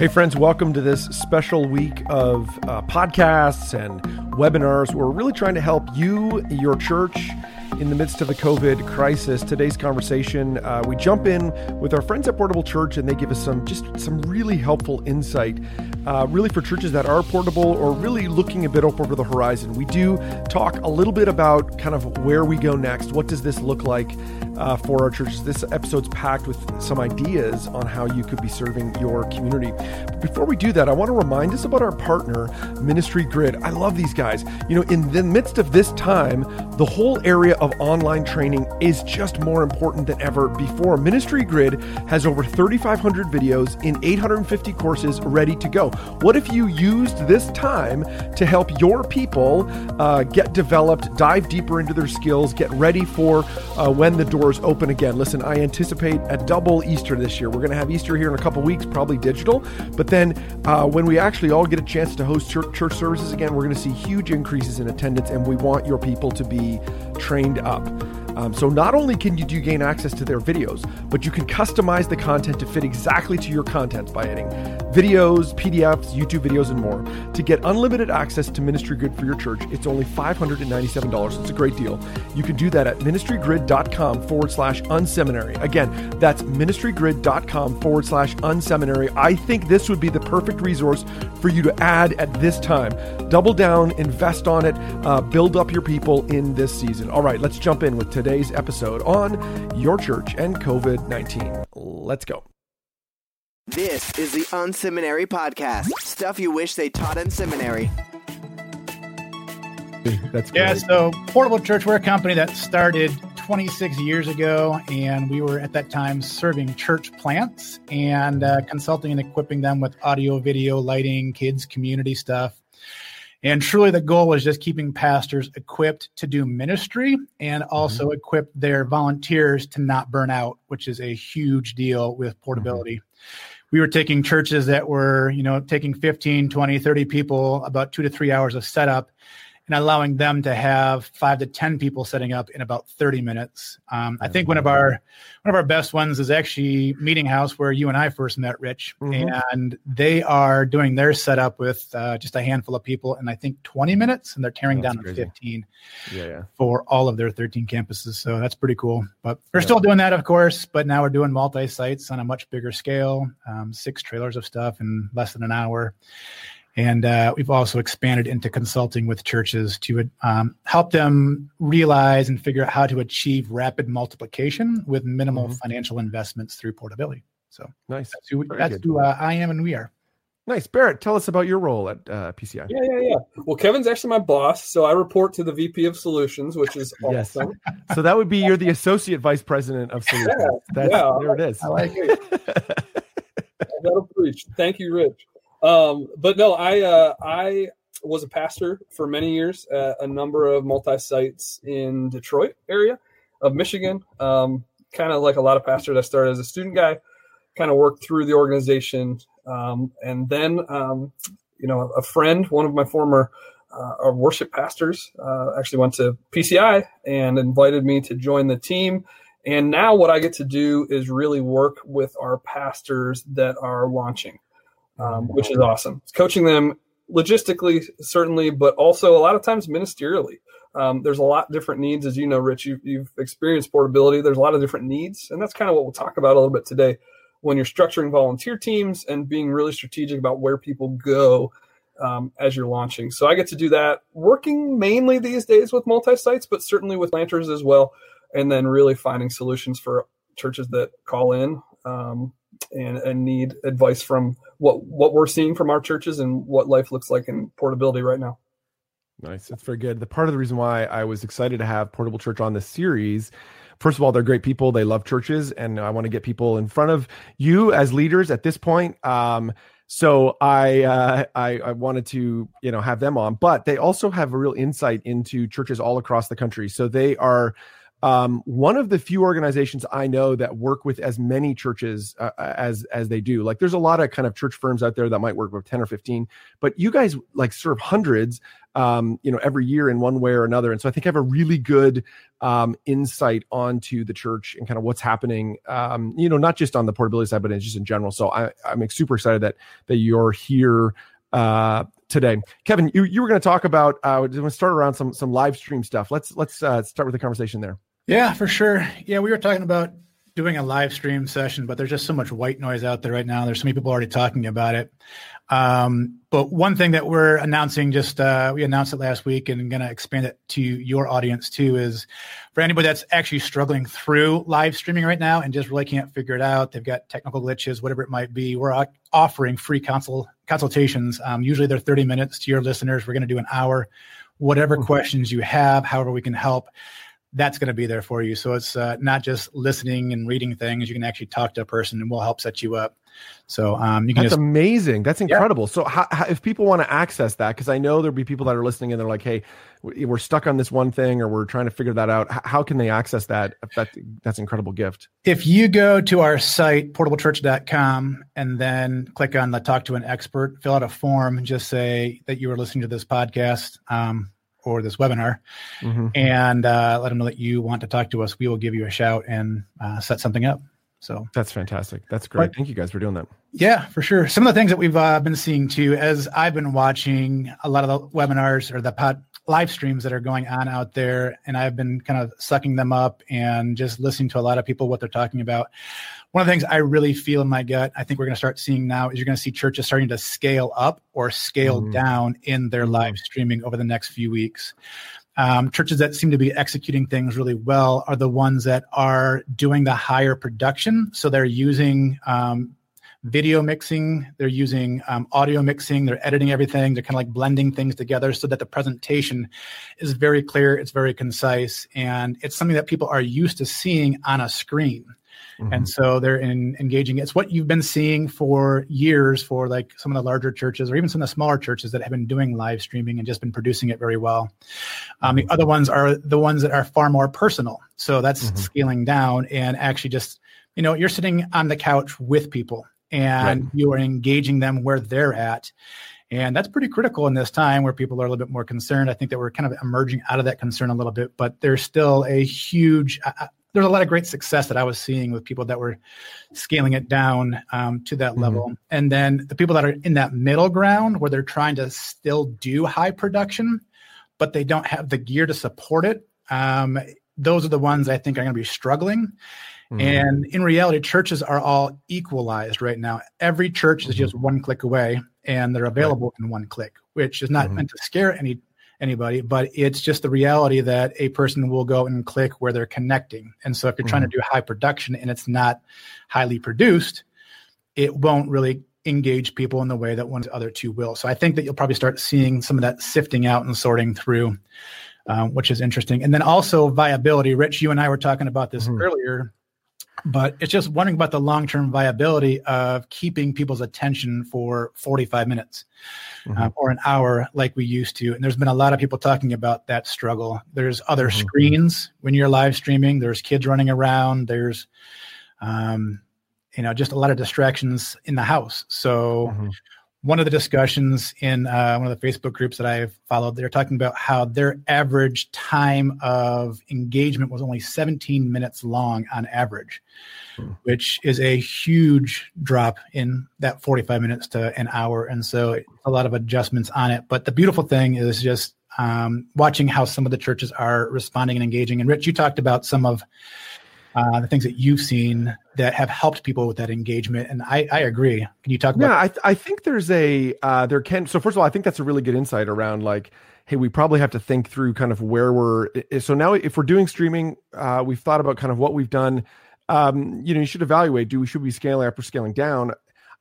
Hey, friends, welcome to this special week of uh, podcasts and webinars. We're really trying to help you, your church, in the midst of the COVID crisis. Today's conversation, uh, we jump in with our friends at Portable Church, and they give us some just some really helpful insight, uh, really for churches that are portable or really looking a bit up over the horizon. We do talk a little bit about kind of where we go next. What does this look like? Uh, for our churches. This episode's packed with some ideas on how you could be serving your community. But before we do that, I want to remind us about our partner, Ministry Grid. I love these guys. You know, in the midst of this time, the whole area of online training is just more important than ever before. Ministry Grid has over 3,500 videos in 850 courses ready to go. What if you used this time to help your people uh, get developed, dive deeper into their skills, get ready for uh, when the door doors open again. Listen, I anticipate a double Easter this year. We're going to have Easter here in a couple weeks, probably digital. But then uh, when we actually all get a chance to host church, church services again, we're going to see huge increases in attendance, and we want your people to be trained up. Um, so not only can you gain access to their videos, but you can customize the content to fit exactly to your content by adding videos, PDFs, YouTube videos, and more. To get unlimited access to Ministry Grid for your church, it's only $597. It's a great deal. You can do that at ministrygrid.com forward slash unseminary. Again, that's ministrygrid.com forward slash unseminary. I think this would be the perfect resource for you to add at this time. Double down, invest on it, uh, build up your people in this season. All right, let's jump in with today's episode on your church and COVID 19. Let's go. This is the Unseminary Podcast. Stuff you wish they taught in seminary. That's great. Yeah, so Portable Church, we're a company that started 26 years ago, and we were at that time serving church plants and uh, consulting and equipping them with audio, video, lighting, kids, community stuff. And truly, the goal was just keeping pastors equipped to do ministry and also mm-hmm. equip their volunteers to not burn out, which is a huge deal with portability. Mm-hmm. We were taking churches that were, you know, taking 15, 20, 30 people, about two to three hours of setup and allowing them to have five to ten people setting up in about 30 minutes. Um, I think one of our one of our best ones is actually Meeting House, where you and I first met, Rich, mm-hmm. and they are doing their setup with uh, just a handful of people in I think 20 minutes, and they're tearing oh, down to 15 yeah, yeah. for all of their 13 campuses. So that's pretty cool. But we're yeah. still doing that, of course. But now we're doing multi sites on a much bigger scale, um, six trailers of stuff in less than an hour and uh, we've also expanded into consulting with churches to um, help them realize and figure out how to achieve rapid multiplication with minimal mm-hmm. financial investments through portability. So nice. That's who, that's who uh, I am and we are. Nice. Barrett, tell us about your role at uh, PCI. Yeah, yeah, yeah. Well, Kevin's actually my boss, so I report to the VP of Solutions, which is yes. awesome. so that would be you're the Associate Vice President of Solutions. Yeah, That's, yeah. There it is. I like it. I gotta preach. Thank you, Rich. Um, but no, I uh, I was a pastor for many years at a number of multi sites in Detroit area of Michigan. Um, kind of like a lot of pastors, I started as a student guy, kind of worked through the organization, um, and then um, you know a friend, one of my former uh, worship pastors, uh, actually went to PCI and invited me to join the team. And now what I get to do is really work with our pastors that are launching um, which is awesome. Coaching them logistically, certainly, but also a lot of times ministerially. Um, there's a lot different needs, as you know, Rich. You, you've experienced portability. There's a lot of different needs, and that's kind of what we'll talk about a little bit today. When you're structuring volunteer teams and being really strategic about where people go um, as you're launching. So I get to do that, working mainly these days with multi sites, but certainly with planters as well, and then really finding solutions for churches that call in um, and, and need advice from what what we're seeing from our churches and what life looks like in portability right now. Nice. That's very good. The part of the reason why I was excited to have Portable Church on this series, first of all, they're great people. They love churches, and I want to get people in front of you as leaders at this point. Um, so I, uh, I, I wanted to you know have them on, but they also have a real insight into churches all across the country. So they are um, one of the few organizations I know that work with as many churches uh, as as they do. Like, there's a lot of kind of church firms out there that might work with ten or fifteen, but you guys like serve hundreds, um, you know, every year in one way or another. And so I think I have a really good um, insight onto the church and kind of what's happening. Um, you know, not just on the portability side, but just in general. So I, I'm super excited that that you're here uh, today. Kevin, you, you were going to talk about uh, we're going to start around some some live stream stuff. Let's let's uh, start with the conversation there. Yeah, for sure. Yeah, we were talking about doing a live stream session, but there's just so much white noise out there right now. There's so many people already talking about it. Um, but one thing that we're announcing, just uh, we announced it last week and going to expand it to your audience too, is for anybody that's actually struggling through live streaming right now and just really can't figure it out, they've got technical glitches, whatever it might be. We're offering free consult consultations. Um, usually they're 30 minutes to your listeners. We're going to do an hour. Whatever mm-hmm. questions you have, however we can help that's going to be there for you. So it's uh, not just listening and reading things. You can actually talk to a person, and we'll help set you up. So um, you can. That's just, amazing. That's incredible. Yeah. So how, how, if people want to access that, because I know there'll be people that are listening and they're like, "Hey, we're stuck on this one thing, or we're trying to figure that out." How can they access that? That that's an incredible gift. If you go to our site portablechurch.com and then click on the talk to an expert, fill out a form, and just say that you were listening to this podcast. Um, or this webinar mm-hmm. and uh, let them know that you want to talk to us. We will give you a shout and uh, set something up. So that's fantastic. That's great. Thank you guys for doing that. Yeah, for sure. Some of the things that we've uh, been seeing too, as I've been watching a lot of the webinars or the pod live streams that are going on out there, and I've been kind of sucking them up and just listening to a lot of people what they're talking about one of the things I really feel in my gut, I think we're going to start seeing now is you're going to see churches starting to scale up or scale mm. down in their mm-hmm. live streaming over the next few weeks. Um, churches that seem to be executing things really well are the ones that are doing the higher production. So they're using um, video mixing, they're using um, audio mixing, they're editing everything, they're kind of like blending things together so that the presentation is very clear, it's very concise, and it's something that people are used to seeing on a screen. Mm-hmm. And so they're in, engaging. It's what you've been seeing for years for like some of the larger churches or even some of the smaller churches that have been doing live streaming and just been producing it very well. Um, the other ones are the ones that are far more personal. So that's mm-hmm. scaling down and actually just, you know, you're sitting on the couch with people and right. you are engaging them where they're at. And that's pretty critical in this time where people are a little bit more concerned. I think that we're kind of emerging out of that concern a little bit, but there's still a huge, there's a lot of great success that I was seeing with people that were scaling it down um, to that mm-hmm. level. And then the people that are in that middle ground where they're trying to still do high production, but they don't have the gear to support it. Um, those are the ones I think are going to be struggling. Mm-hmm. And in reality, churches are all equalized right now. Every church is mm-hmm. just one click away and they're available right. in one click, which is not mm-hmm. meant to scare any anybody, but it's just the reality that a person will go and click where they're connecting. And so if you're mm-hmm. trying to mm-hmm. do high production and it's not highly produced, it won't really engage people in the way that one the other two will. So I think that you'll probably start seeing some of that sifting out and sorting through, um, which is interesting. And then also viability. Rich, you and I were talking about this mm-hmm. earlier but it's just wondering about the long term viability of keeping people's attention for 45 minutes mm-hmm. uh, or an hour like we used to. And there's been a lot of people talking about that struggle. There's other mm-hmm. screens when you're live streaming, there's kids running around, there's, um, you know, just a lot of distractions in the house. So, mm-hmm one of the discussions in uh, one of the Facebook groups that I've followed, they're talking about how their average time of engagement was only 17 minutes long on average, hmm. which is a huge drop in that 45 minutes to an hour. And so a lot of adjustments on it. But the beautiful thing is just um, watching how some of the churches are responding and engaging. And Rich, you talked about some of uh, the things that you've seen that have helped people with that engagement. And I, I agree. Can you talk about? Yeah, I, th- I think there's a uh, there can. So first of all, I think that's a really good insight around like, hey, we probably have to think through kind of where we're. So now, if we're doing streaming, uh, we've thought about kind of what we've done. Um, you know, you should evaluate. Do we should we scaling up or scaling down?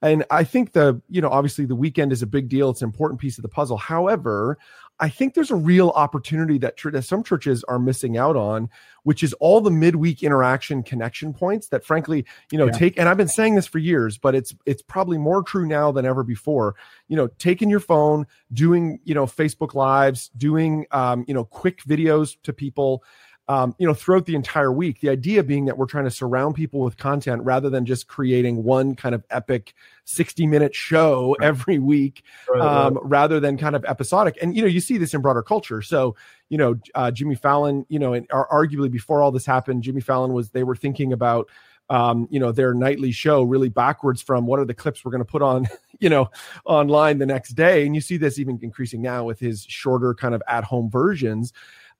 And I think the, you know, obviously the weekend is a big deal. It's an important piece of the puzzle. However, I think there's a real opportunity that, that some churches are missing out on, which is all the midweek interaction connection points that, frankly, you know, yeah. take. And I've been saying this for years, but it's it's probably more true now than ever before. You know, taking your phone, doing you know Facebook lives, doing um, you know quick videos to people um, you know, throughout the entire week. The idea being that we're trying to surround people with content rather than just creating one kind of epic 60 minute show every week, right, um, rather than kind of episodic. And, you know, you see this in broader culture. So, you know, uh, Jimmy Fallon, you know, and arguably before all this happened, Jimmy Fallon was, they were thinking about, um, you know, their nightly show really backwards from what are the clips we're going to put on, you know, online the next day. And you see this even increasing now with his shorter kind of at home versions.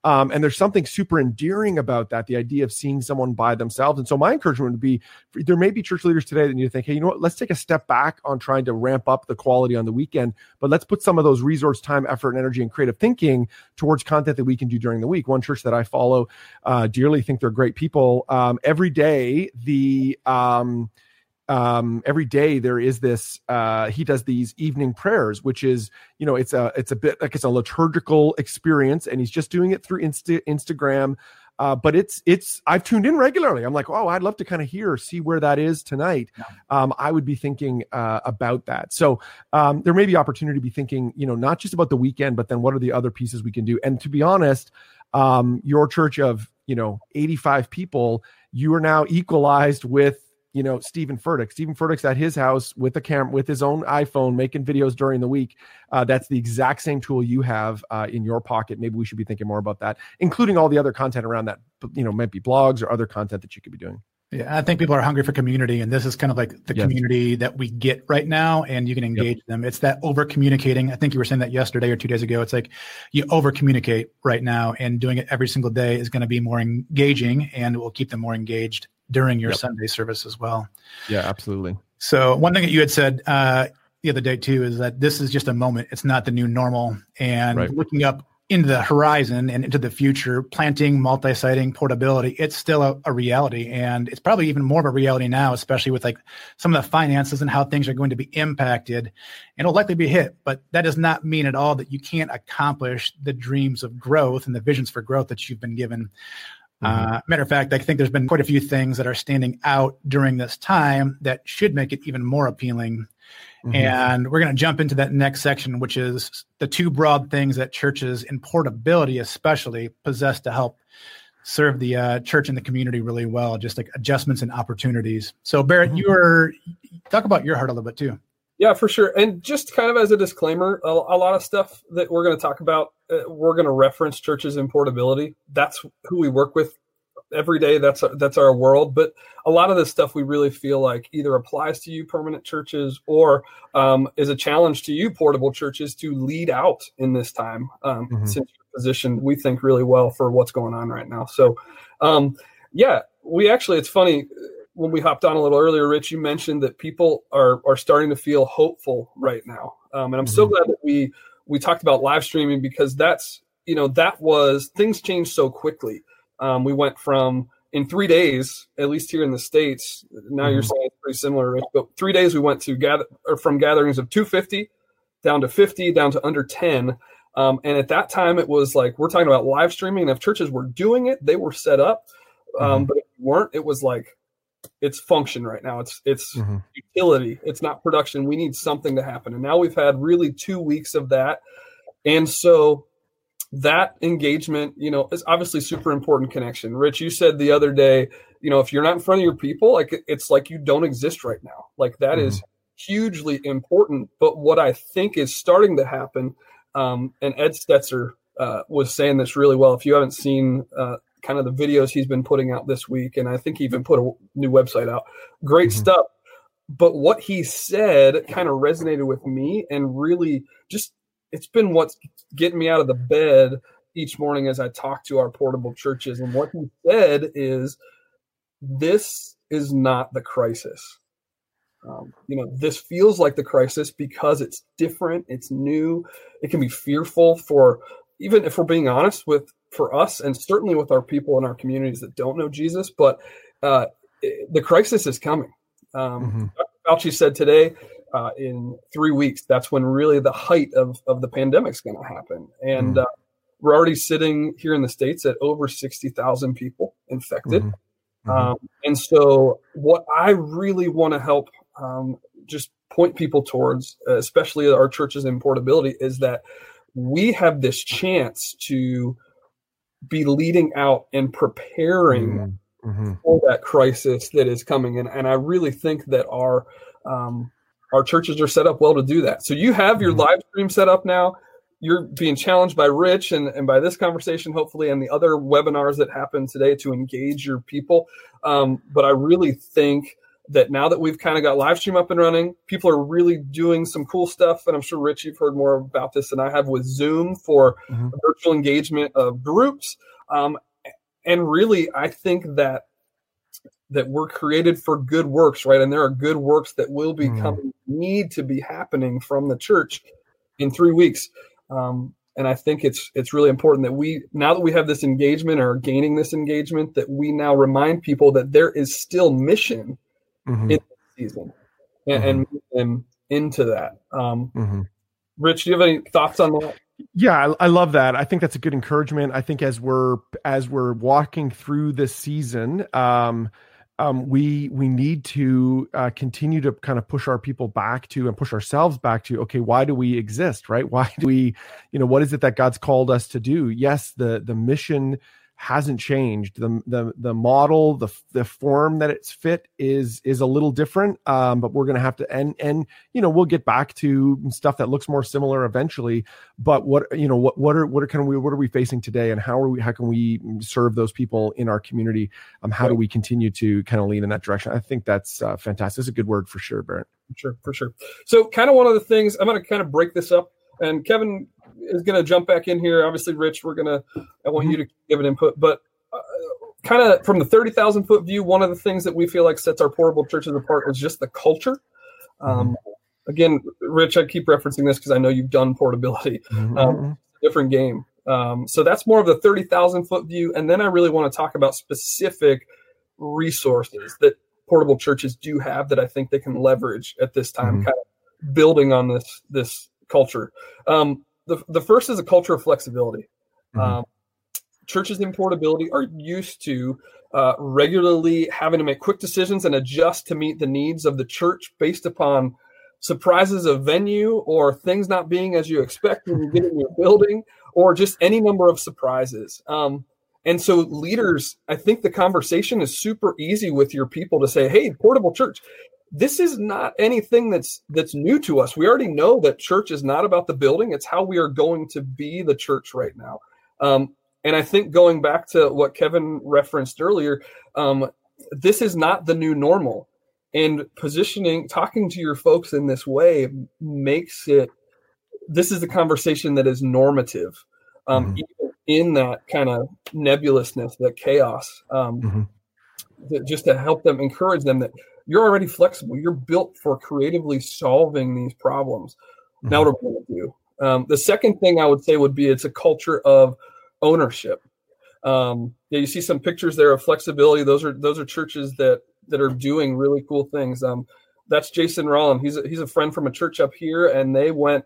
Um, and there's something super endearing about that, the idea of seeing someone by themselves. And so my encouragement would be there may be church leaders today that need to think, hey, you know what, let's take a step back on trying to ramp up the quality on the weekend, but let's put some of those resource, time, effort, and energy and creative thinking towards content that we can do during the week. One church that I follow uh, dearly think they're great people. Um, every day, the um, um, every day there is this uh, he does these evening prayers which is you know it's a it's a bit like it's a liturgical experience and he's just doing it through Insta- instagram uh, but it's it's I've tuned in regularly. I'm like, oh, I'd love to kind of hear, see where that is tonight. Yeah. Um, I would be thinking uh, about that. So um, there may be opportunity to be thinking, you know, not just about the weekend, but then what are the other pieces we can do? And to be honest, um, your church of you know 85 people, you are now equalized with you know Steven Furtick. Steven Furtick's at his house with a camera with his own iPhone making videos during the week. Uh, that's the exact same tool you have uh, in your pocket. Maybe we should be thinking more about that, including all the other content around that. You know, might be blogs or other content that you could be doing. Yeah, I think people are hungry for community, and this is kind of like the yes. community that we get right now, and you can engage yep. them. It's that over communicating. I think you were saying that yesterday or two days ago. It's like you over communicate right now, and doing it every single day is going to be more engaging, and it will keep them more engaged during your yep. Sunday service as well. Yeah, absolutely. So one thing that you had said uh, the other day too is that this is just a moment. It's not the new normal. And right. looking up into the horizon and into the future, planting, multi-siting, portability, it's still a, a, reality. And it's probably even more of a reality now, especially with like some of the finances and how things are going to be impacted. And it'll likely be hit, but that does not mean at all that you can't accomplish the dreams of growth and the visions for growth that you've been given. Mm-hmm. Uh, matter of fact, I think there's been quite a few things that are standing out during this time that should make it even more appealing. Mm-hmm. And we're going to jump into that next section, which is the two broad things that churches in portability, especially, possess to help serve the uh, church and the community really well, just like adjustments and opportunities. So, Barrett, mm-hmm. you were talk about your heart a little bit too. Yeah, for sure. And just kind of as a disclaimer, a, a lot of stuff that we're going to talk about, uh, we're going to reference churches in portability. That's who we work with every day. That's that's our world. But a lot of this stuff we really feel like either applies to you permanent churches or um, is a challenge to you portable churches to lead out in this time um, mm-hmm. since you're positioned, we think, really well for what's going on right now. So, um, yeah, we actually, it's funny when we hopped on a little earlier, Rich, you mentioned that people are are starting to feel hopeful right now, um, and I'm mm-hmm. so glad that we we talked about live streaming because that's you know that was things changed so quickly. Um, we went from in three days, at least here in the states. Now mm-hmm. you're saying it's pretty similar, Rich, but three days we went to gather or from gatherings of 250 down to 50 down to under 10. Um, and at that time, it was like we're talking about live streaming. And if churches were doing it, they were set up. Um, mm-hmm. But if you weren't, it was like it's function right now. It's it's mm-hmm. utility. It's not production. We need something to happen. And now we've had really two weeks of that. And so that engagement, you know, is obviously super important connection. Rich, you said the other day, you know, if you're not in front of your people, like it's like you don't exist right now. Like that mm-hmm. is hugely important. But what I think is starting to happen, um, and Ed Stetzer uh, was saying this really well. If you haven't seen uh, kind of the videos he's been putting out this week, and I think he even put a new website out. Great mm-hmm. stuff. But what he said kind of resonated with me and really just it's been what's getting me out of the bed each morning as I talk to our portable churches. And what he said is this is not the crisis. Um, you know, this feels like the crisis because it's different, it's new, it can be fearful for even if we're being honest with for us and certainly with our people in our communities that don't know Jesus, but uh, the crisis is coming. Um, mm-hmm. Fauci said today, uh, in three weeks, that's when really the height of, of the pandemic is going to happen. And mm-hmm. uh, we're already sitting here in the States at over 60,000 people infected. Mm-hmm. mm-hmm. Um, and so, what I really want to help um, just point people towards, especially our churches in portability, is that we have this chance to be leading out and preparing mm-hmm. for that crisis that is coming. And, and I really think that our um, our churches are set up well to do that. So you have your mm-hmm. live stream set up now. You're being challenged by Rich and, and by this conversation, hopefully, and the other webinars that happen today to engage your people. Um, but I really think that now that we've kind of got live stream up and running, people are really doing some cool stuff. And I'm sure Rich, you've heard more about this than I have with Zoom for mm-hmm. virtual engagement of groups. Um, and really, I think that that we're created for good works, right? And there are good works that will be mm. coming, need to be happening from the church in three weeks. Um, and I think it's it's really important that we now that we have this engagement or gaining this engagement, that we now remind people that there is still mission mm-hmm. in the season and, mm-hmm. and move them into that. Um, mm-hmm. Rich, do you have any thoughts on that? Yeah, I, I, love that. I think that's a good encouragement. I think as we're as we're walking through this season, um, um, we we need to uh, continue to kind of push our people back to and push ourselves back to okay, why do we exist, right? Why do we, you know, what is it that God's called us to do? Yes, the the mission hasn't changed. The the the model, the the form that it's fit is is a little different. Um, but we're gonna have to and and you know we'll get back to stuff that looks more similar eventually. But what you know what what are what are kind of we what are we facing today, and how are we how can we serve those people in our community? Um, how right. do we continue to kind of lean in that direction? I think that's uh, fantastic. It's a good word for sure, Barrett. For sure, for sure. So, kind of one of the things I'm going to kind of break this up and Kevin is going to jump back in here. Obviously, Rich, we're going to, I want you to give an input, but uh, kind of from the 30,000 foot view, one of the things that we feel like sets our portable churches apart is just the culture. Um, again, Rich, I keep referencing this because I know you've done portability, mm-hmm. um, different game. Um, so that's more of the 30,000 foot view. And then I really want to talk about specific resources that portable churches do have that I think they can leverage at this time, mm-hmm. kind of building on this, this culture. Um, the, the first is a culture of flexibility. Mm-hmm. Um, churches in portability are used to uh, regularly having to make quick decisions and adjust to meet the needs of the church based upon surprises of venue or things not being as you expect when you get in your building or just any number of surprises. Um, and so leaders, I think the conversation is super easy with your people to say, "Hey, portable church, this is not anything that's that's new to us. We already know that church is not about the building; it's how we are going to be the church right now. Um, and I think going back to what Kevin referenced earlier, um, this is not the new normal. And positioning, talking to your folks in this way makes it. This is the conversation that is normative, um, mm-hmm. even in that kind of nebulousness, that chaos. Um, mm-hmm. just to help them, encourage them that you're already flexible. You're built for creatively solving these problems. Mm-hmm. Now, what are we going to do? Um, the second thing I would say would be it's a culture of ownership. Um, yeah, you see some pictures there of flexibility. Those are those are churches that that are doing really cool things. Um, that's Jason Rollin. He's a, he's a friend from a church up here, and they went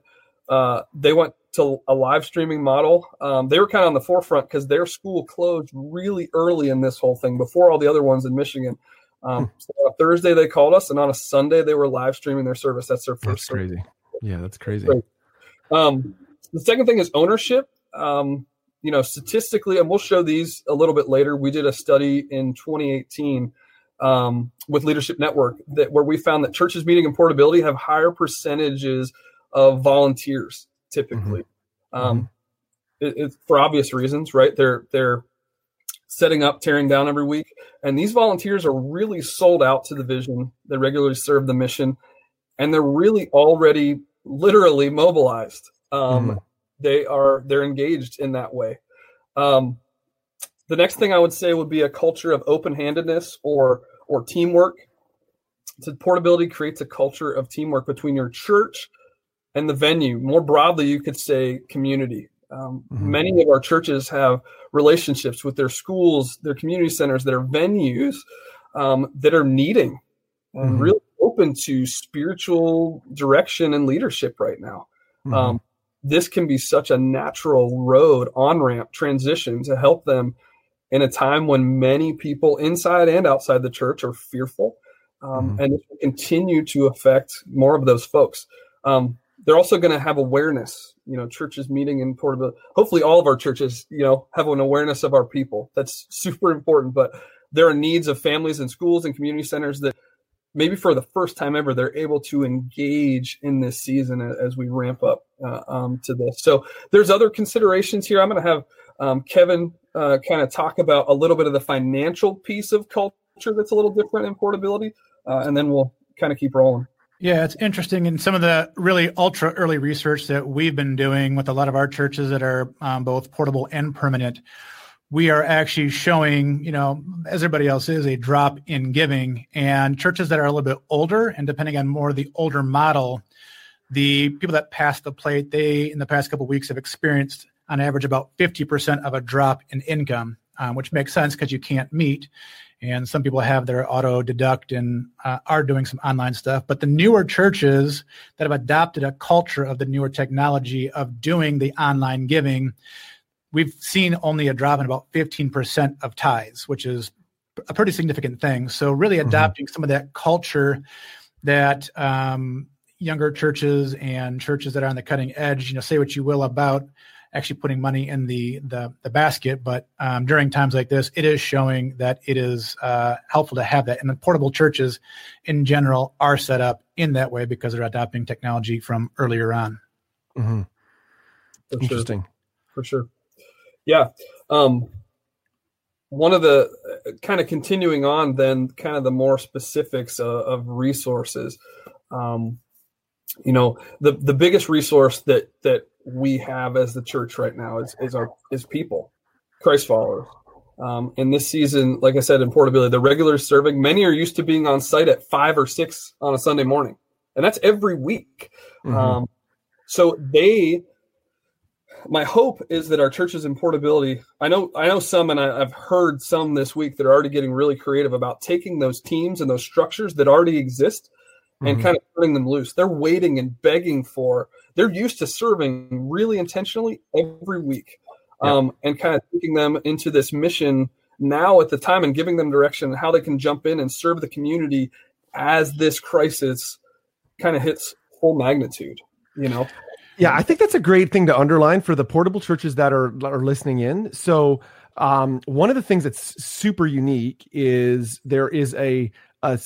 uh, they went to a live streaming model. Um, they were kind of on the forefront because their school closed really early in this whole thing before all the other ones in Michigan. Um, hmm. so on a Thursday they called us, and on a Sunday they were live streaming their service. That's their first. That's crazy. Service. Yeah, that's crazy. Um, the second thing is ownership. Um, you know, statistically, and we'll show these a little bit later. We did a study in 2018 um, with Leadership Network that where we found that churches meeting in portability have higher percentages of volunteers typically. Mm-hmm. Um, it, it, for obvious reasons, right? They're they're setting up, tearing down every week. And these volunteers are really sold out to the vision. They regularly serve the mission, and they're really already literally mobilized. Um, mm-hmm. They are they're engaged in that way. Um, the next thing I would say would be a culture of open-handedness or or teamwork. So portability creates a culture of teamwork between your church and the venue. More broadly, you could say community. Um, mm-hmm. Many of our churches have relationships with their schools, their community centers, their venues um, that are needing and mm-hmm. really open to spiritual direction and leadership right now. Mm-hmm. Um, this can be such a natural road, on ramp, transition to help them in a time when many people inside and outside the church are fearful. Um, mm-hmm. And it will continue to affect more of those folks. Um, they're also going to have awareness. You know, churches meeting in portability. Hopefully, all of our churches, you know, have an awareness of our people. That's super important. But there are needs of families and schools and community centers that maybe for the first time ever they're able to engage in this season as we ramp up uh, um, to this. So there's other considerations here. I'm going to have um, Kevin uh, kind of talk about a little bit of the financial piece of culture that's a little different in portability, uh, and then we'll kind of keep rolling. Yeah, it's interesting. In some of the really ultra early research that we've been doing with a lot of our churches that are um, both portable and permanent, we are actually showing, you know, as everybody else is, a drop in giving. And churches that are a little bit older, and depending on more the older model, the people that pass the plate, they in the past couple weeks have experienced on average about 50% of a drop in income, um, which makes sense because you can't meet and some people have their auto deduct and uh, are doing some online stuff but the newer churches that have adopted a culture of the newer technology of doing the online giving we've seen only a drop in about 15% of tithes which is a pretty significant thing so really mm-hmm. adopting mm-hmm. some of that culture that um, younger churches and churches that are on the cutting edge you know say what you will about actually putting money in the the, the basket. But um, during times like this, it is showing that it is uh, helpful to have that. And the portable churches, in general, are set up in that way because they're adopting technology from earlier on. Mm-hmm. Interesting, sure. for sure. Yeah. Um, one of the uh, kind of continuing on, then kind of the more specifics of, of resources. Um, you know, the the biggest resource that that we have as the church right now is, is our is people, Christ followers. Um, and this season, like I said, in portability, the regulars serving, many are used to being on site at five or six on a Sunday morning, and that's every week. Mm-hmm. Um, so they, my hope is that our churches in portability. I know, I know some, and I, I've heard some this week that are already getting really creative about taking those teams and those structures that already exist and mm-hmm. kind of putting them loose. They're waiting and begging for they're used to serving really intentionally every week um, and kind of taking them into this mission now at the time and giving them direction and how they can jump in and serve the community as this crisis kind of hits full magnitude you know? Yeah i think that's a great thing to underline for the portable churches that are are listening in. So um, one of the things that's super unique is there is a, a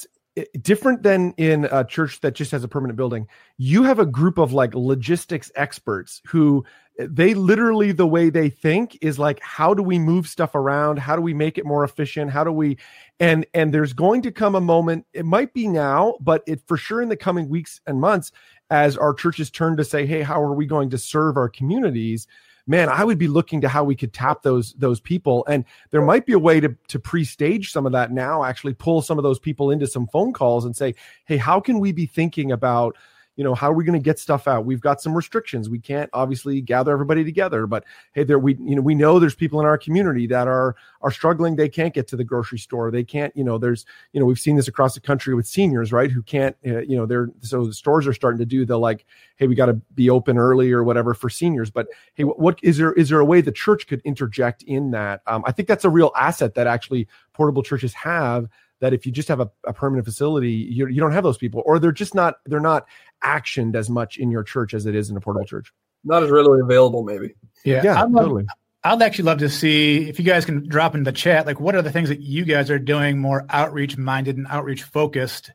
different than in a church that just has a permanent building you have a group of like logistics experts who eh, they literally the way they think is like how do we move stuff around? How do we make it more efficient? How do we and and there's going to come a moment it might be now but it for sure in the coming weeks and months as our churches turn to say hey how are we going to serve our communities man, I would be looking to how we could tap those those people. And there might be a way to to pre-stage some of that now, actually pull some of those people into some phone calls and say, hey, how can we be thinking about you know how are we going to get stuff out? We've got some restrictions. We can't obviously gather everybody together but hey there we you know we know there's people in our community that are are struggling. They can't get to the grocery store. They can't you know there's you know we've seen this across the country with seniors right who can't uh, you know they're so the stores are starting to do the like hey we got to be open early or whatever for seniors. But hey what, what is there is there a way the church could interject in that? Um, i think that's a real asset that actually portable churches have that if you just have a, a permanent facility, you, you don't have those people, or they're just not they're not actioned as much in your church as it is in a portable church. Not as readily available, maybe. Yeah, yeah, I'd totally. Love, I'd actually love to see if you guys can drop in the chat, like what are the things that you guys are doing more outreach minded and outreach focused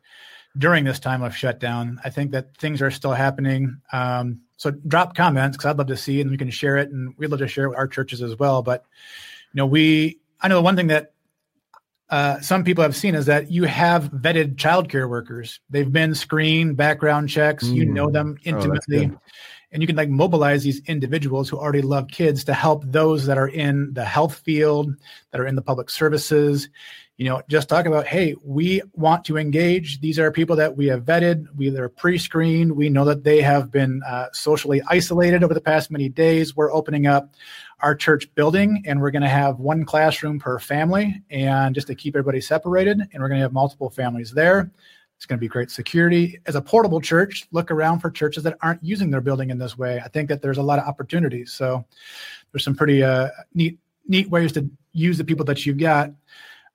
during this time of shutdown. I think that things are still happening. Um, so drop comments because I'd love to see and we can share it, and we'd love to share it with our churches as well. But you know, we I know the one thing that uh, some people have seen is that you have vetted childcare workers. They've been screened, background checks. Mm. You know mm. them oh, intimately, oh, and you can like mobilize these individuals who already love kids to help those that are in the health field, that are in the public services. You know, just talk about, hey, we want to engage. These are people that we have vetted. We they're pre-screened. We know that they have been uh, socially isolated over the past many days. We're opening up our church building and we're going to have one classroom per family and just to keep everybody separated and we're going to have multiple families there it's going to be great security as a portable church look around for churches that aren't using their building in this way i think that there's a lot of opportunities so there's some pretty uh, neat neat ways to use the people that you've got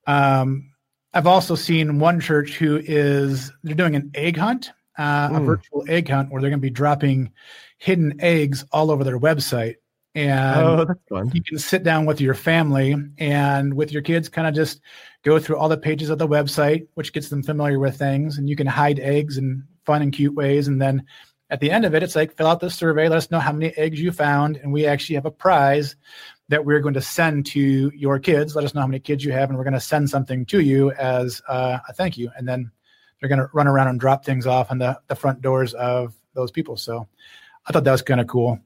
um, i've also seen one church who is they're doing an egg hunt uh, a virtual egg hunt where they're going to be dropping hidden eggs all over their website. And Oh, that's fun. you can sit down with your family and with your kids, kind of just go through all the pages of the website, which gets them familiar with things. And you can hide eggs in fun and cute ways. And then at the end of it, it's like fill out the survey, let us know how many eggs you found, and we actually have a prize that we're going to send to your kids. Let us know how many kids you have, and we're going to send something to you as uh, a thank you. And then they're going to run around and drop things off on the, the front doors of those people. So I thought that was kind of cool.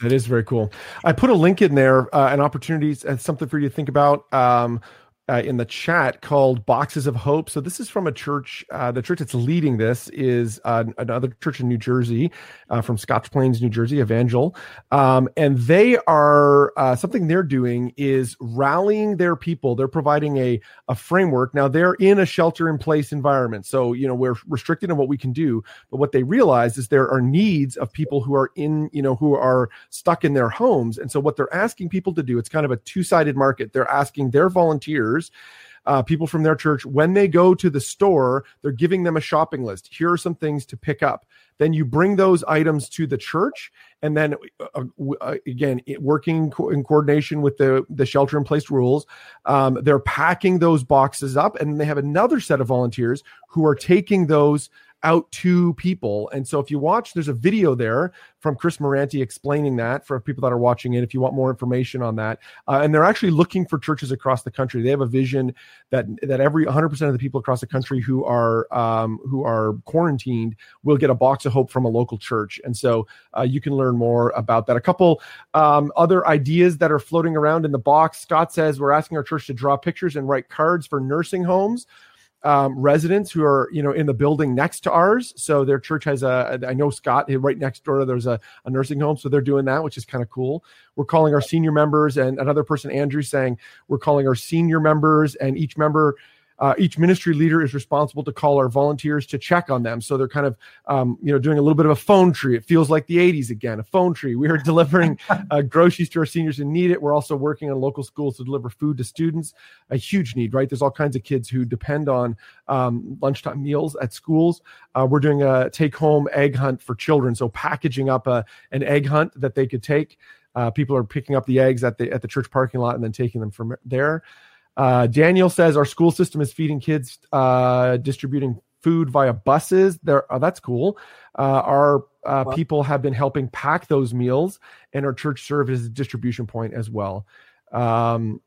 That is very cool. I put a link in there, uh, an opportunities and something for you to think about. Um, uh, in the chat called Boxes of Hope. So this is from a church. Uh, the church that's leading this is uh, another church in New Jersey, uh, from Scotch Plains, New Jersey, Evangel, um, and they are uh, something they're doing is rallying their people. They're providing a a framework. Now they're in a shelter in place environment, so you know we're restricted in what we can do. But what they realize is there are needs of people who are in you know who are stuck in their homes, and so what they're asking people to do. It's kind of a two sided market. They're asking their volunteers uh, people from their church, when they go to the store, they're giving them a shopping list. Here are some things to pick up. Then you bring those items to the church, and then uh, uh, again, it, working co- in coordination with the the shelter in place rules, um, they're packing those boxes up, and they have another set of volunteers who are taking those out to people. And so if you watch, there's a video there from Chris Moranti explaining that for people that are watching it. If you want more information on that, uh, and they're actually looking for churches across the country. They have a vision that that every 100 percent of the people across the country who are um, who are quarantined will get a box of hope from a local church. And so uh, you can learn more about that. A couple um, other ideas that are floating around in the box. Scott says we're asking our church to draw pictures and write cards for nursing homes um, residents who are you know in the building next to ours. So their church has a. I know Scott right next door. There's a, a nursing home, so they're doing that, which is kind of cool. We're calling our senior members, and another person, Andrew, saying we're calling our senior members, and each member uh, each ministry leader is responsible to call our volunteers to check on them. So they're kind of, um, you know, doing a little bit of a phone tree. It feels like the 80s again, a phone tree. We are delivering uh, groceries to our seniors who need it. We're also working on local schools to deliver food to students. A huge need, right? There's all kinds of kids who depend on um, lunchtime meals at schools. Uh, we're doing a take home egg hunt for children. So packaging up a, an egg hunt that they could take. Uh, people are picking up the eggs at the at the church parking lot and then taking them from there. Uh, Daniel says our school system is feeding kids, uh, distributing food via buses. There, oh, that's cool. Uh, our uh, wow. people have been helping pack those meals, and our church serves as a distribution point as well. Um,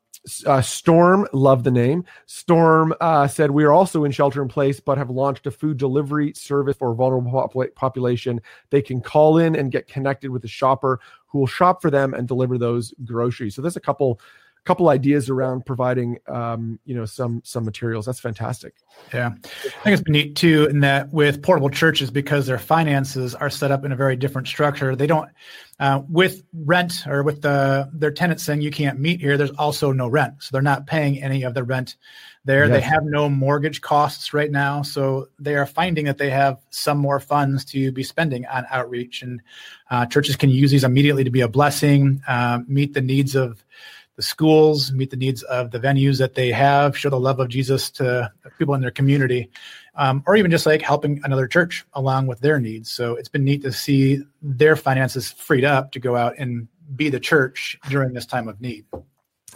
uh, Storm, love the name. Storm uh, said we are also in shelter in place, but have launched a food delivery service for a vulnerable pop- population. They can call in and get connected with a shopper who will shop for them and deliver those groceries. So there's a couple couple ideas around providing um, you know some some materials. That's fantastic. Yeah. I think it's been neat too in that with portable churches because their finances are set up in a very different structure they don't uh, with rent or with the their tenants saying you can't meet here there's also no rent. So they're not paying any of the rent there. Yes. they have no mortgage costs right now. So they are finding that they have some more funds to be spending on outreach. And uh, churches can use these immediately to be a blessing uh, meet the needs of the schools, meet the needs of the venues that they have, show the love of Jesus to people in their community, um, or even just like helping another church along with their needs. So it's been neat to see their finances freed up to go out and be the church during this time of need.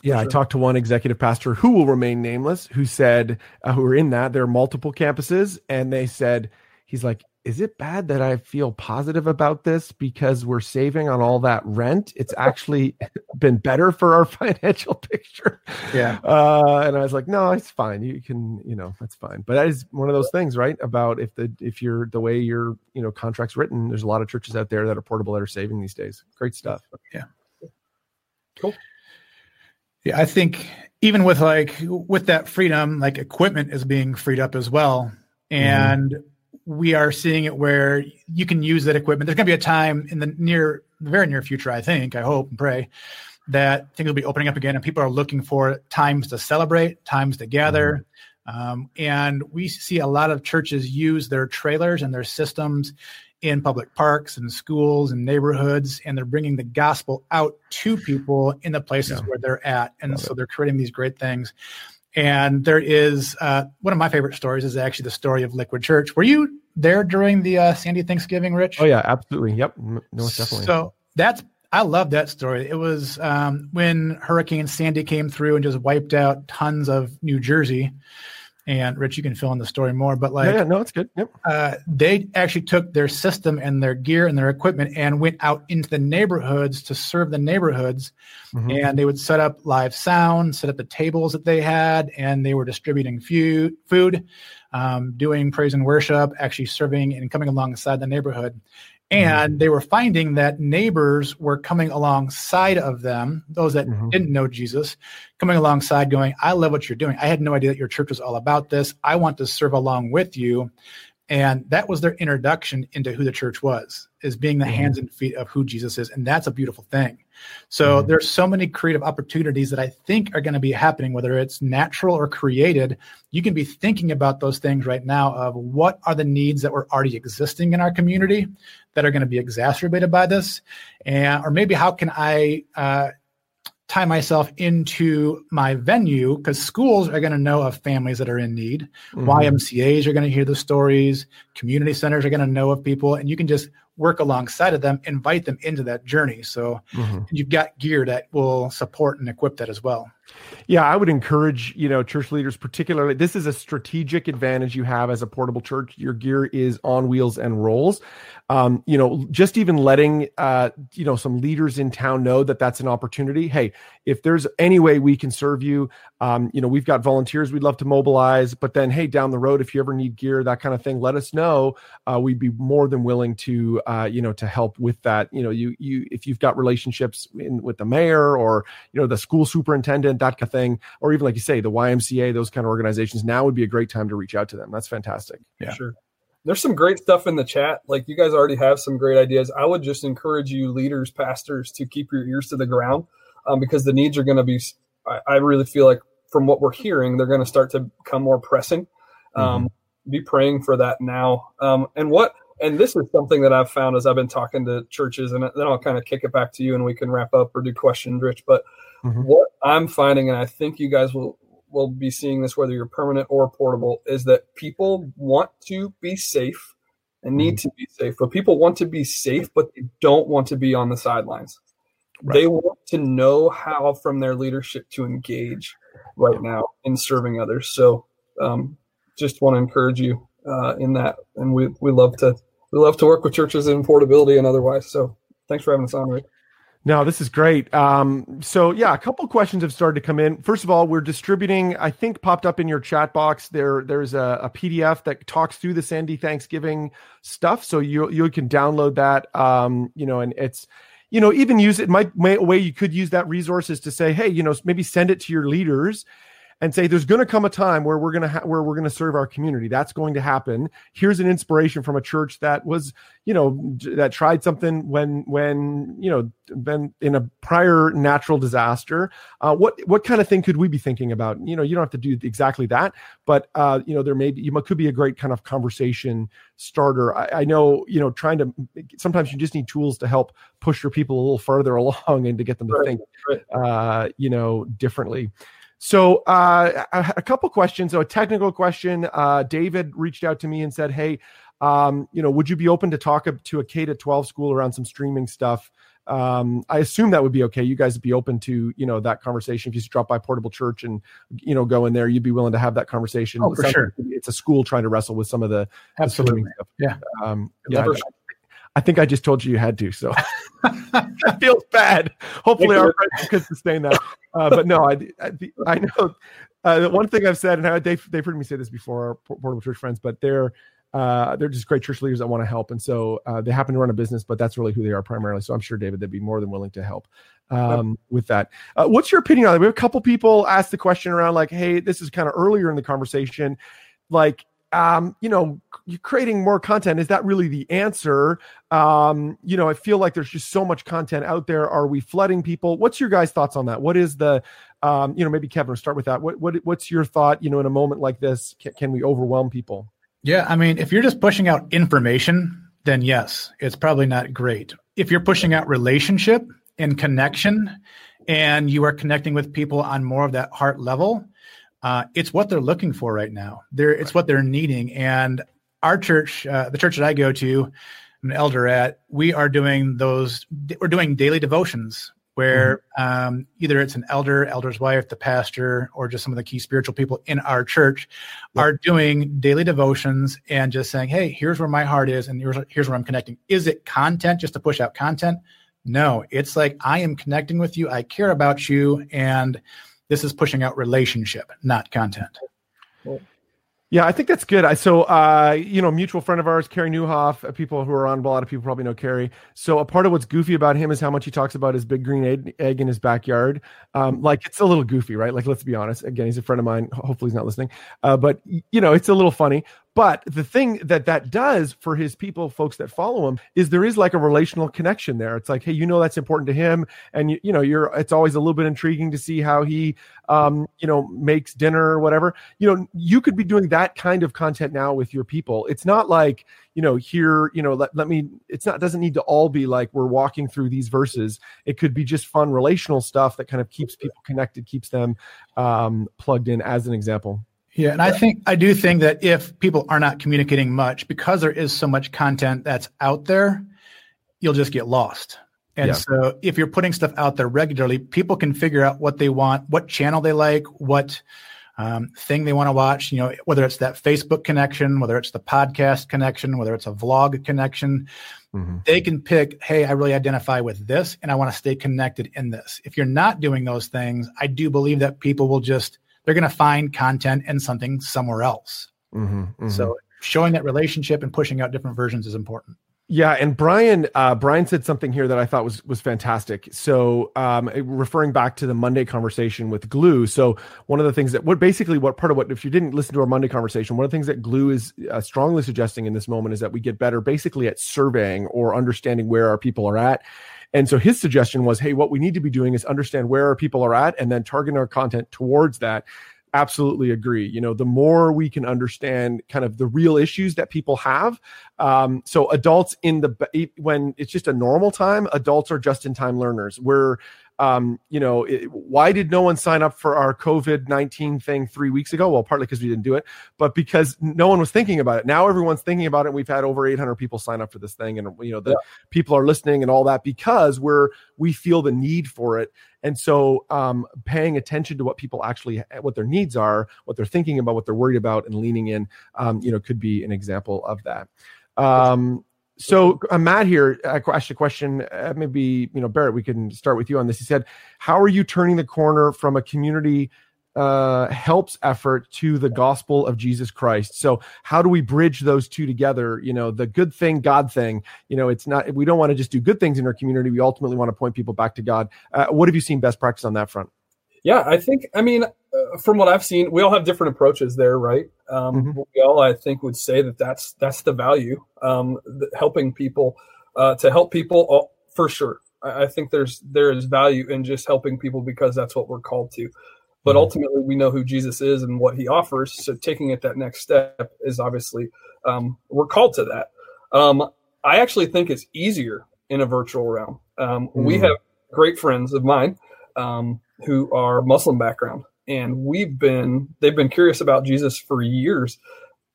Yeah, sure. I talked to one executive pastor who will remain nameless, who said, uh, who are in that, there are multiple campuses, and they said, he's like, is it bad that I feel positive about this because we're saving on all that rent? It's actually been better for our financial picture. Yeah. Uh, and I was like, no, it's fine. You can, you know, that's fine. But that is one of those things, right? About if the if you're the way your you know contracts written, there's a lot of churches out there that are portable that are saving these days. Great stuff. Yeah. Cool. Yeah, I think even with like with that freedom, like equipment is being freed up as well. Mm-hmm. And mm-hmm we are seeing it where you can use that equipment. There's going to be a time in the near, very near future, I think, I hope and pray, that things will be opening up again and people are looking for times to celebrate, times to gather. Mm-hmm. Um, and we see a lot of churches use their trailers and their systems in public parks and schools and neighborhoods, and they're bringing the gospel out to people in the places yeah. where they're at. And Love so it. they're creating these great things. And there is uh, one of my favorite stories is actually the story of Liquid Church, Were you there during the uh, Sandy Thanksgiving, Rich? Oh yeah, absolutely. Yep, no, definitely. So that's I love that story. It was um, when Hurricane Sandy came through and just wiped out tons of New Jersey. And Rich, you can fill in the story more, but like, yeah, yeah no, it's good. Yep. Uh, they actually took their system and their gear and their equipment and went out into the neighborhoods to serve the neighborhoods. Mm-hmm. And they would set up live sound, set up the tables that they had, and they were distributing food, food, um, doing praise and worship, actually serving and coming alongside the neighborhood. Mm-hmm. And they were finding that neighbors were coming alongside of them, those that mm-hmm. didn't know Jesus, coming alongside going, I love what you're doing. I had no idea that your church was all about this. I want to serve along with you. And that was their introduction into who the church was, is being the mm-hmm. hands and feet of who Jesus is. And that's a beautiful thing. So mm-hmm. there's so many creative opportunities that I think are going to be happening, whether it's natural or created. You can be thinking about those things right now of what are the needs that were already existing in our community that are going to be exacerbated by this, and or maybe how can I uh, tie myself into my venue because schools are going to know of families that are in need. Mm-hmm. YMCA's are going to hear the stories. Community centers are going to know of people, and you can just work alongside of them, invite them into that journey. So mm-hmm. you've got gear that will support and equip that as well. Yeah, I would encourage, you know, church leaders particularly. This is a strategic advantage you have as a portable church. Your gear is on wheels and rolls. Um, you know, just even letting uh, you know, some leaders in town know that that's an opportunity. Hey, if there's any way we can serve you, um, you know, we've got volunteers we'd love to mobilize, but then hey, down the road if you ever need gear, that kind of thing, let us know. Uh, we'd be more than willing to uh, you know, to help with that. You know, you you if you've got relationships in, with the mayor or, you know, the school superintendent that kind of thing, or even like you say, the YMCA, those kind of organizations, now would be a great time to reach out to them. That's fantastic. Yeah. Sure. There's some great stuff in the chat. Like you guys already have some great ideas. I would just encourage you, leaders, pastors, to keep your ears to the ground um, because the needs are going to be, I, I, really feel like from what we're hearing, they're going to start to become more pressing. Um, mm-hmm. Be praying for that now. Um, and what, and this is something that I've found as I've been talking to churches, and then I'll kind of kick it back to you and we can wrap up or do questions, Rich. But Mm-hmm. What I'm finding, and I think you guys will will be seeing this whether you're permanent or portable, is that people want to be safe and need mm-hmm. to be safe. But people want to be safe, but they don't want to be on the sidelines. Right. They want to know how from their leadership to engage right now in serving others. So um, just want to encourage you uh, in that. And we, we love to we love to work with churches in portability and otherwise. So thanks for having us on, Rick. No, this is great. Um, so yeah, a couple questions have started to come in. First of all, we're distributing. I think popped up in your chat box there. There's a, a PDF that talks through the Sandy Thanksgiving stuff, so you you can download that. Um, you know, and it's you know even use it. Might way you could use that resource is to say, hey, you know, maybe send it to your leaders and say there's going to come a time where we're going to ha- where we're going to serve our community. That's going to happen. Here's an inspiration from a church that was you know that tried something when when you know been in a prior natural disaster. Uh, what what kind of thing could we be thinking about? You know you don't have to do exactly that but uh, you know there may be you could be a great kind of conversation starter. I, I know you know trying to sometimes you just need tools to help push your people a little further along and to get them to right, think. Uh, you know differently so, uh, a, a, couple questions. So, a technical question. Uh, David reached out to me and said, "Hey, um, you know, would you be open to talk to a K to 12 school around some streaming stuff?" Um, I assume that would be okay. You guys would be open to, you know, that conversation. If you drop by Portable Church and, you know, go in there, you'd be willing to have that conversation. Oh, for sure. It's a school trying to wrestle with some of the absolutely the stuff. Yeah. Um, yeah. I think I just told you you had to, so that feels bad. Hopefully, our friends could sustain that. Uh, but no, I, I, I know uh, one thing I've said, and they've they've heard me say this before, our portable church friends, but they're uh, they're just great church leaders that want to help, and so uh, they happen to run a business, but that's really who they are primarily. So I'm sure David, they'd be more than willing to help um, with that. Uh, what's your opinion on that? We have a couple people ask the question around like, hey, this is kind of earlier in the conversation, like um, you know, creating more content is that really the answer? Um, you know, I feel like there's just so much content out there. Are we flooding people? What's your guys' thoughts on that? What is the, um, you know, maybe Kevin, start with that. What, what what's your thought? You know, in a moment like this, can, can we overwhelm people? Yeah, I mean, if you're just pushing out information, then yes, it's probably not great. If you're pushing out relationship and connection, and you are connecting with people on more of that heart level, uh, it's what they're looking for right now. They're, it's what they're needing. And our church, uh, the church that I go to, I'm an elder at, we are doing those. We're doing daily devotions where mm-hmm. um, either it's an elder, elder's wife, the pastor, or just some of the key spiritual people in our church yep. are doing daily devotions and just saying, "Hey, here's where my heart is, and here's here's where I'm connecting." Is it content just to push out content? No, it's like I am connecting with you. I care about you, and this is pushing out relationship, not content. Yeah, I think that's good. I, so, uh, you know, mutual friend of ours, Carey Nieuwhof, uh, people who are on, a lot of people probably know Carey. So, a part of what's goofy about him is how much he talks about his big green egg, egg in his backyard. Um, like, it's a little goofy, right? Like, let's be honest. Again, he's a friend of mine. Hopefully, he's not listening. Uh, but, you know, it's a little funny. But the thing that that does for his people, folks that follow him, is there is like a relational connection there. It's like, hey, you know, that's important to him, and you, you know, you're. It's always a little bit intriguing to see how he, um, you know, makes dinner or whatever. You know, you could be doing that kind of content now with your people. It's not like you know here, you know, let let me. It's not doesn't need to all be like we're walking through these verses. It could be just fun relational stuff that kind of keeps people connected, keeps them um, plugged in. As an example. Yeah, and I think I do think that if people are not communicating much because there is so much content that's out there, you'll just get lost. And yeah. so if you're putting stuff out there regularly, people can figure out what they want, what channel they like, what um, thing they want to watch, you know, whether it's that Facebook connection, whether it's the podcast connection, whether it's a vlog connection, mm-hmm. they can pick, hey, I really identify with this and I want to stay connected in this. If you're not doing those things, I do believe that people will just they're going to find content and something somewhere else. Mm-hmm, mm-hmm. So showing that relationship and pushing out different versions is important. Yeah, and Brian, uh, Brian said something here that I thought was was fantastic. So, um, referring back to the Monday conversation with Gloo. So, one of the things that what basically what part of what if you didn't listen to our Monday conversation, one of the things that Gloo is uh, strongly suggesting in this moment is that we get better, basically at surveying or understanding where our people are at. And so his suggestion was, hey, what we need to be doing is understand where our people are at and then target our content towards that. Absolutely agree. You know, the more we can understand kind of the real issues that people have. Um, so adults in the when it's just a normal time, adults are just in time learners. We're um, you know, it, why did no one sign up for our COVID 19 thing three weeks ago? Well, partly because we didn't do it, but because no one was thinking about it. Now everyone's thinking about it. We've had over 800 people sign up for this thing. And, you know, the yeah. people are listening and all that because we're, we feel the need for it. And so um, paying attention to what people actually, what their needs are, what they're thinking about, what they're worried about and leaning in, um, you know, could be an example of that. Um, so uh, Matt here uh, asked a question. Uh, maybe you know Barrett, we can start with you on this. He said, "How are you turning the corner from a community uh, helps effort to the gospel of Jesus Christ. So how do we bridge those two together? You know, the good thing, God thing. You know, it's not. We don't want to just do good things in our community. We ultimately want to point people back to God. Uh, what have you seen best practice on that front? Yeah, I think. I mean, from what I've seen, we all have different approaches there, right? Um, mm-hmm. We all, I think, would say that that's that's the value, um, the, helping people uh, to help people uh, for sure. I, I, think there's there is value in just helping people because that's what we're called to. But mm-hmm. ultimately, we know who Jesus is and what He offers. So taking it that next step is obviously um, we're called to that. Um, I actually think it's easier in a virtual realm. Mm-hmm. We mm. have great friends of mine um, who are Muslim background, and we've been they've been curious about Jesus for years.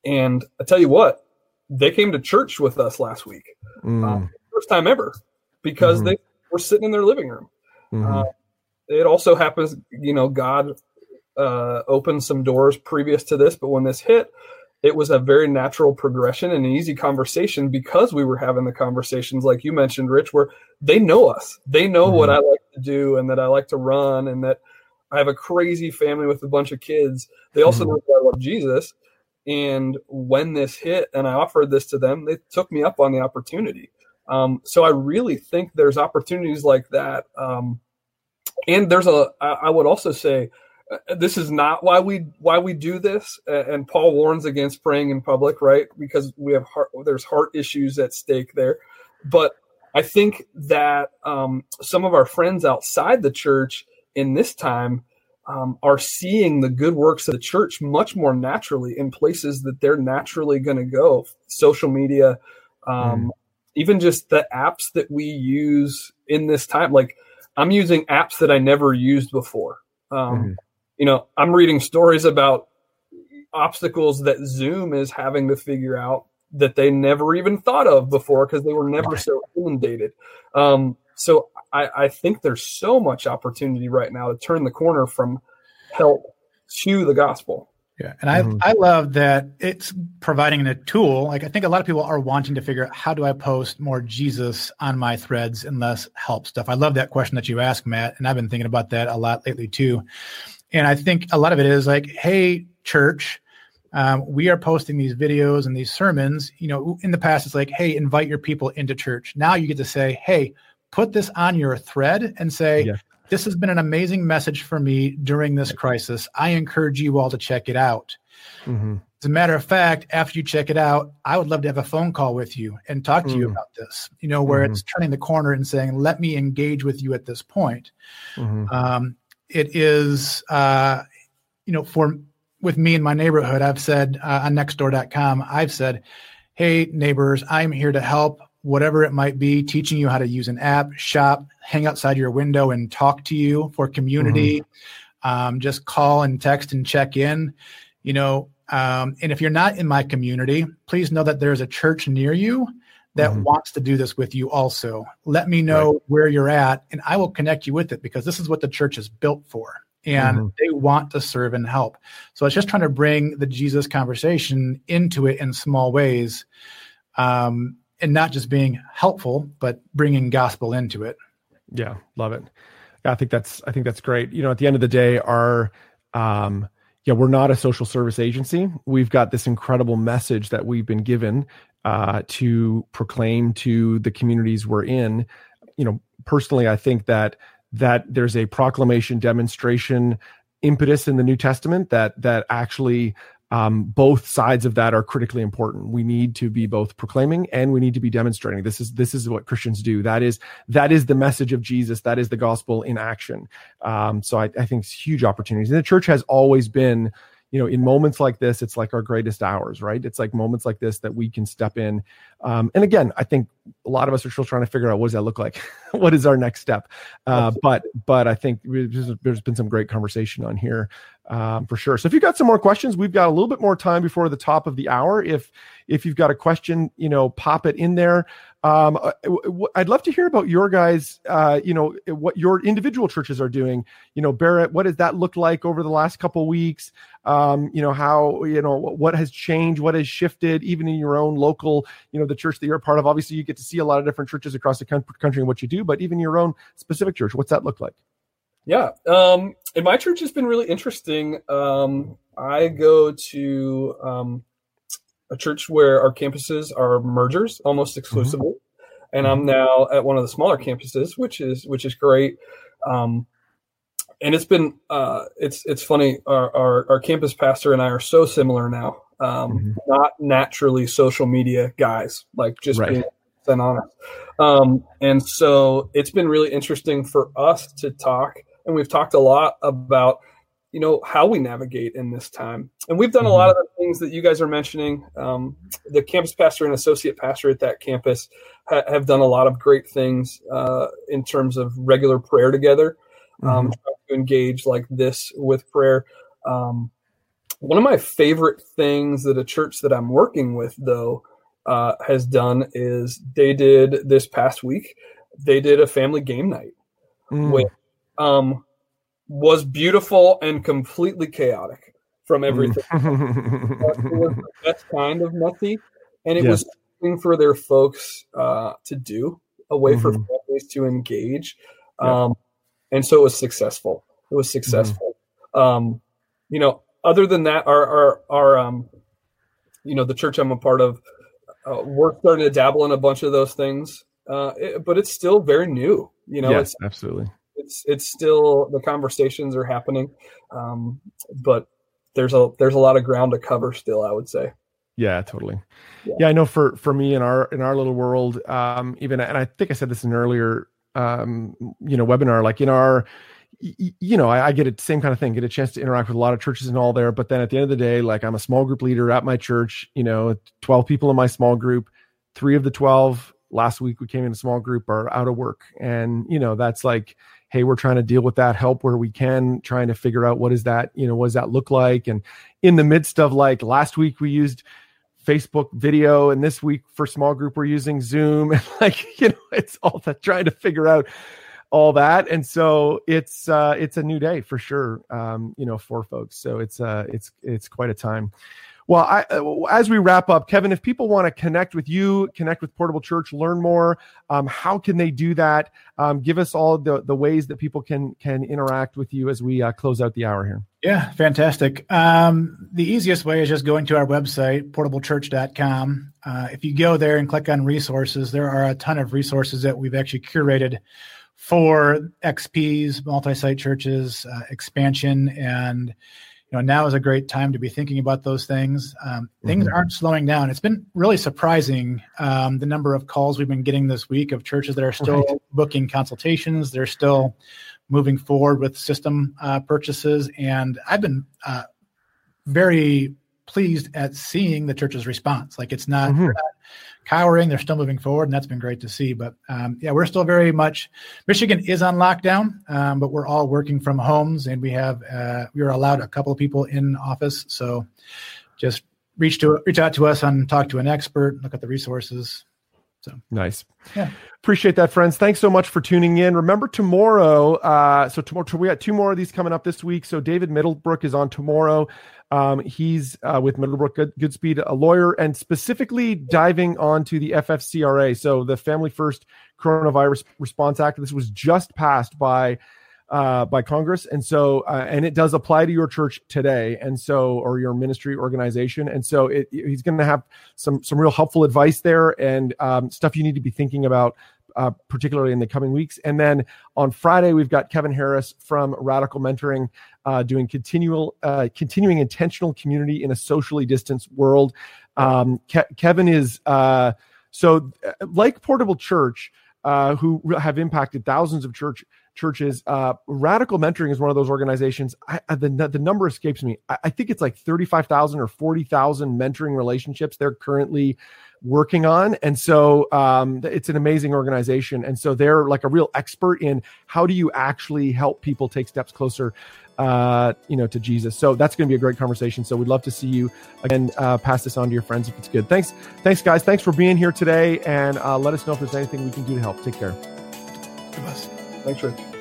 And I tell you what, they came to church with us last week, mm. uh, first time ever, because mm-hmm. they were sitting in their living room. Mm-hmm. Uh, it also happens, you know, God uh, opened some doors previous to this, but when this hit, it was a very natural progression and an easy conversation because we were having the conversations like you mentioned, Rich, where they know us. They know mm-hmm. what I like to do and that I like to run and that I have a crazy family with a bunch of kids. They also mm-hmm. know that I love Jesus. And when this hit and I offered this to them, they took me up on the opportunity. Um, so I really think there's opportunities like that. Um, and there's a, I would also say, uh, this is not why we why we do this and paul warns against praying in public right because we have heart there's heart issues at stake there but i think that um, some of our friends outside the church in this time um, are seeing the good works of the church much more naturally in places that they're naturally going to go social media um, mm. even just the apps that we use in this time like i'm using apps that i never used before um, mm. you know i'm reading stories about obstacles that zoom is having to figure out that they never even thought of before because they were never so inundated. Um, so I, I think there's so much opportunity right now to turn the corner from help to the gospel. Yeah, and I mm-hmm. I love that it's providing a tool. Like I think a lot of people are wanting to figure out how do I post more Jesus on my threads and less help stuff. I love that question that you asked, Matt, and I've been thinking about that a lot lately too. And I think a lot of it is like, hey, church, um, we are posting these videos and these sermons. You know, in the past, it's like, hey, invite your people into church. Now you get to say, hey, put this on your thread and say, yeah. this has been an amazing message for me during this crisis. I encourage you all to check it out. Mm-hmm. As a matter of fact, after you check it out, I would love to have a phone call with you and talk to mm-hmm. you mm. about this, you know, where mm-hmm. it's turning the corner and saying, let me engage with you at this point. Mm-hmm. Um, it is, uh, you know, for with me in my neighborhood, I've said uh, on nextdoor.com, I've said, hey, neighbors, I'm here to help, whatever it might be, teaching you how to use an app, shop, hang outside your window and talk to you for community. Mm-hmm. Um, just call and text and check in. You know, um, and if you're not in my community, please know that there's a church near you that mm-hmm. wants to do this with you also. Let me know right. where you're at and I will connect you with it because this is what the church is built for and mm-hmm. they want to serve and help. So it's just trying to bring the Jesus conversation into it in small ways, um, and not just being helpful, but bringing gospel into it. Yeah, love it. I think that's I think that's great. You know, at the end of the day, our um, yeah, we're not a social service agency. We've got this incredible message that we've been given uh, to proclaim to the communities we're in. You know, personally, I think that that there's a proclamation demonstration impetus in the New Testament that that actually um, both sides of that are critically important. We need to be both proclaiming and we need to be demonstrating. This is this is what Christians do. That is that is the message of Jesus. That is the gospel in action. Um, so I, I think it's huge opportunities. And the church has always been you know, in moments like this, it's like our greatest hours, right? It's like moments like this that we can step in. Um, and again, I think a lot of us are still trying to figure out what does that look like? what is our next step? Uh, but but I think there's been some great conversation on here um, for sure. So if you've got some more questions, we've got a little bit more time before the top of the hour. If if you've got a question, you know, pop it in there. Um, uh, I'd love to hear about your guys, uh, you know, what your individual churches are doing. You know, Barrett, what does that look like over the last couple weeks? Um, you know, how, you know, what has changed, what has shifted, even in your own local, you know, the church that you're a part of. Obviously, you get to see a lot of different churches across the country and what you do, but even your own specific church, what's that look like? Yeah. Um, and my church has been really interesting. Um, I go to, um, a church where our campuses are mergers almost mm-hmm. exclusively, mm-hmm. and I'm mm-hmm. now at one of the smaller campuses, which is which is great. Um, and it's been uh, it's it's funny. Our, our, our campus pastor and I are so similar now. Um, mm-hmm. Not naturally social media guys, like just right. being and honest. Um, and so it's been really interesting for us to talk, and we've talked a lot about you know how we navigate in this time and we've done a lot mm-hmm. of the things that you guys are mentioning um, the campus pastor and associate pastor at that campus ha- have done a lot of great things uh, in terms of regular prayer together um, mm-hmm. to engage like this with prayer um, one of my favorite things that a church that i'm working with though uh, has done is they did this past week they did a family game night mm. with um, was beautiful and completely chaotic from mm. everything. it was the best kind of messy, and it was something for their folks uh, to do, a way mm-hmm. for families to engage, um, and so it was successful. It was successful. Mm-hmm. Um, you know, other than that, our our our um, you know, the church I'm a part of, uh, we're starting to dabble in a bunch of those things, uh, it, but it's still very new. You know, yes, absolutely it's it's still the conversations are happening, um, but there's a there's a lot of ground to cover still. I would say. Yeah, totally. Yeah. yeah, I know for for me in our in our little world, um, even and I think I said this in an earlier um, you know webinar, like in our you know, I, I, get a same kind of thing, get a chance to interact with a lot of churches and all there. But then at the end of the day, like I'm a small group leader at my church, you know, 12 people in my small group, three of the 12 last week we came in a small group are out of work. And, you know, that's like, hey we're trying to deal with that help where we can trying to figure out what is that you know what does that look like and in the midst of like last week we used Facebook video, and this week for small group we're using Zoom, and like you know, it's all that trying to figure out all that, and so it's uh, it's a new day for sure, um, you know, for folks. So it's uh, it's it's quite a time. Well, I, uh, as we wrap up, Kevin, if people want to connect with you, connect with Portable Church, learn more, um, how can they do that? Um, give us all the, the ways that people can can interact with you as we uh, close out the hour here. Yeah, fantastic. Um, the easiest way is just going to our website, portablechurch.com. Uh, if you go there and click on resources, there are a ton of resources that we've actually curated for XPs, multi-site churches, uh, expansion, and you know now is a great time to be thinking about those things. Um, things mm-hmm. aren't slowing down. It's been really surprising um, the number of calls we've been getting this week of churches that are still right. booking consultations. They're still moving forward with system uh, purchases, and I've been uh, very pleased at seeing the church's response. Like it's not, mm-hmm. Cowering; they're still moving forward, and that's been great to see. But um, yeah, we're still very much. Michigan is on lockdown, um, but we're all working from homes, and we have uh, we are allowed a couple of people in office. So just reach to reach out to us and talk to an expert, look at the resources. So nice. Yeah. Appreciate that, friends. Thanks so much for tuning in. Remember tomorrow. Uh, so tomorrow we got two more of these coming up this week. So David Middlebrook is on tomorrow. Um, he's uh, with Middlebrook Good, Goodspeed, a lawyer, and specifically diving onto the FFCRA, so the Family First Coronavirus Response Act. This was just passed by uh, by Congress, and so uh, and it does apply to your church today, and so or your ministry organization, and so it, he's going to have some some real helpful advice there and um, stuff you need to be thinking about uh, particularly in the coming weeks. And then on Friday, we've got Kevin Harris from Radical Mentoring uh, doing continual, uh, continuing intentional community in a socially distanced world. Um, Ke- Kevin is uh, so like Portable Church, who have impacted thousands of church churches. Uh, Radical Mentoring is one of those organizations. I, the the number escapes me. I, I think it's like thirty five thousand or forty thousand mentoring relationships they're currently working on. And so um, it's an amazing organization. And so they're like a real expert in how do you actually help people take steps closer, uh, you know, to Jesus. So that's going to be a great conversation. So we'd love to see you again. Uh, pass this on to your friends if it's good. Thanks, thanks, guys. Thanks for being here today, and uh, let us know if there's anything we can do to help. Take care. Thanks, Rich.